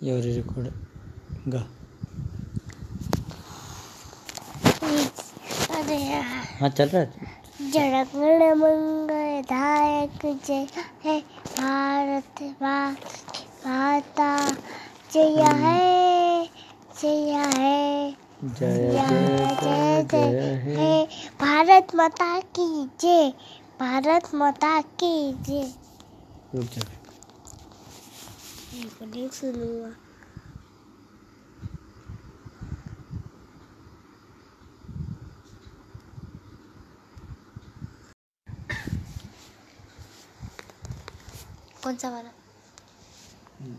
ये और रिकॉर्ड गा हाँ चल रहा है। जनगण मंगल दायक जय है भारत माता जय है जय है जय जय जय है है। भारत माता की जय भारत माता की जय। जा को कौन सा वाला?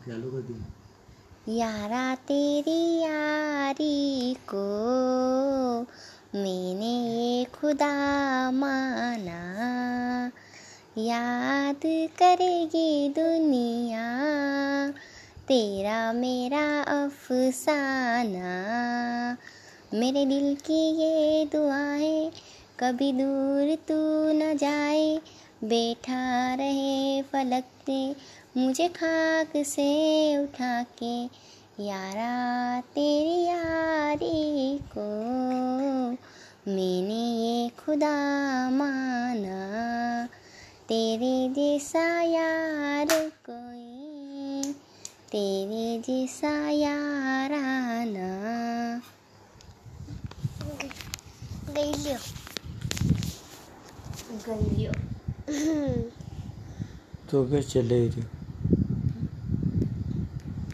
चालू कर दिया। यारा तेरी यारी को मैंने खुदा माना। याद करेगी दुनिया, तेरा मेरा अफसाना। मेरे दिल की ये दुआ है कभी दूर तू न जाए। बैठा रहे फलक पे, मुझे खाक से उठा के। यारा, तेरी यारी को मैंने ये खुदा माना। तेरे जैसा यार कोई तेरे जैसा याराना गई गई तो क्या चले रही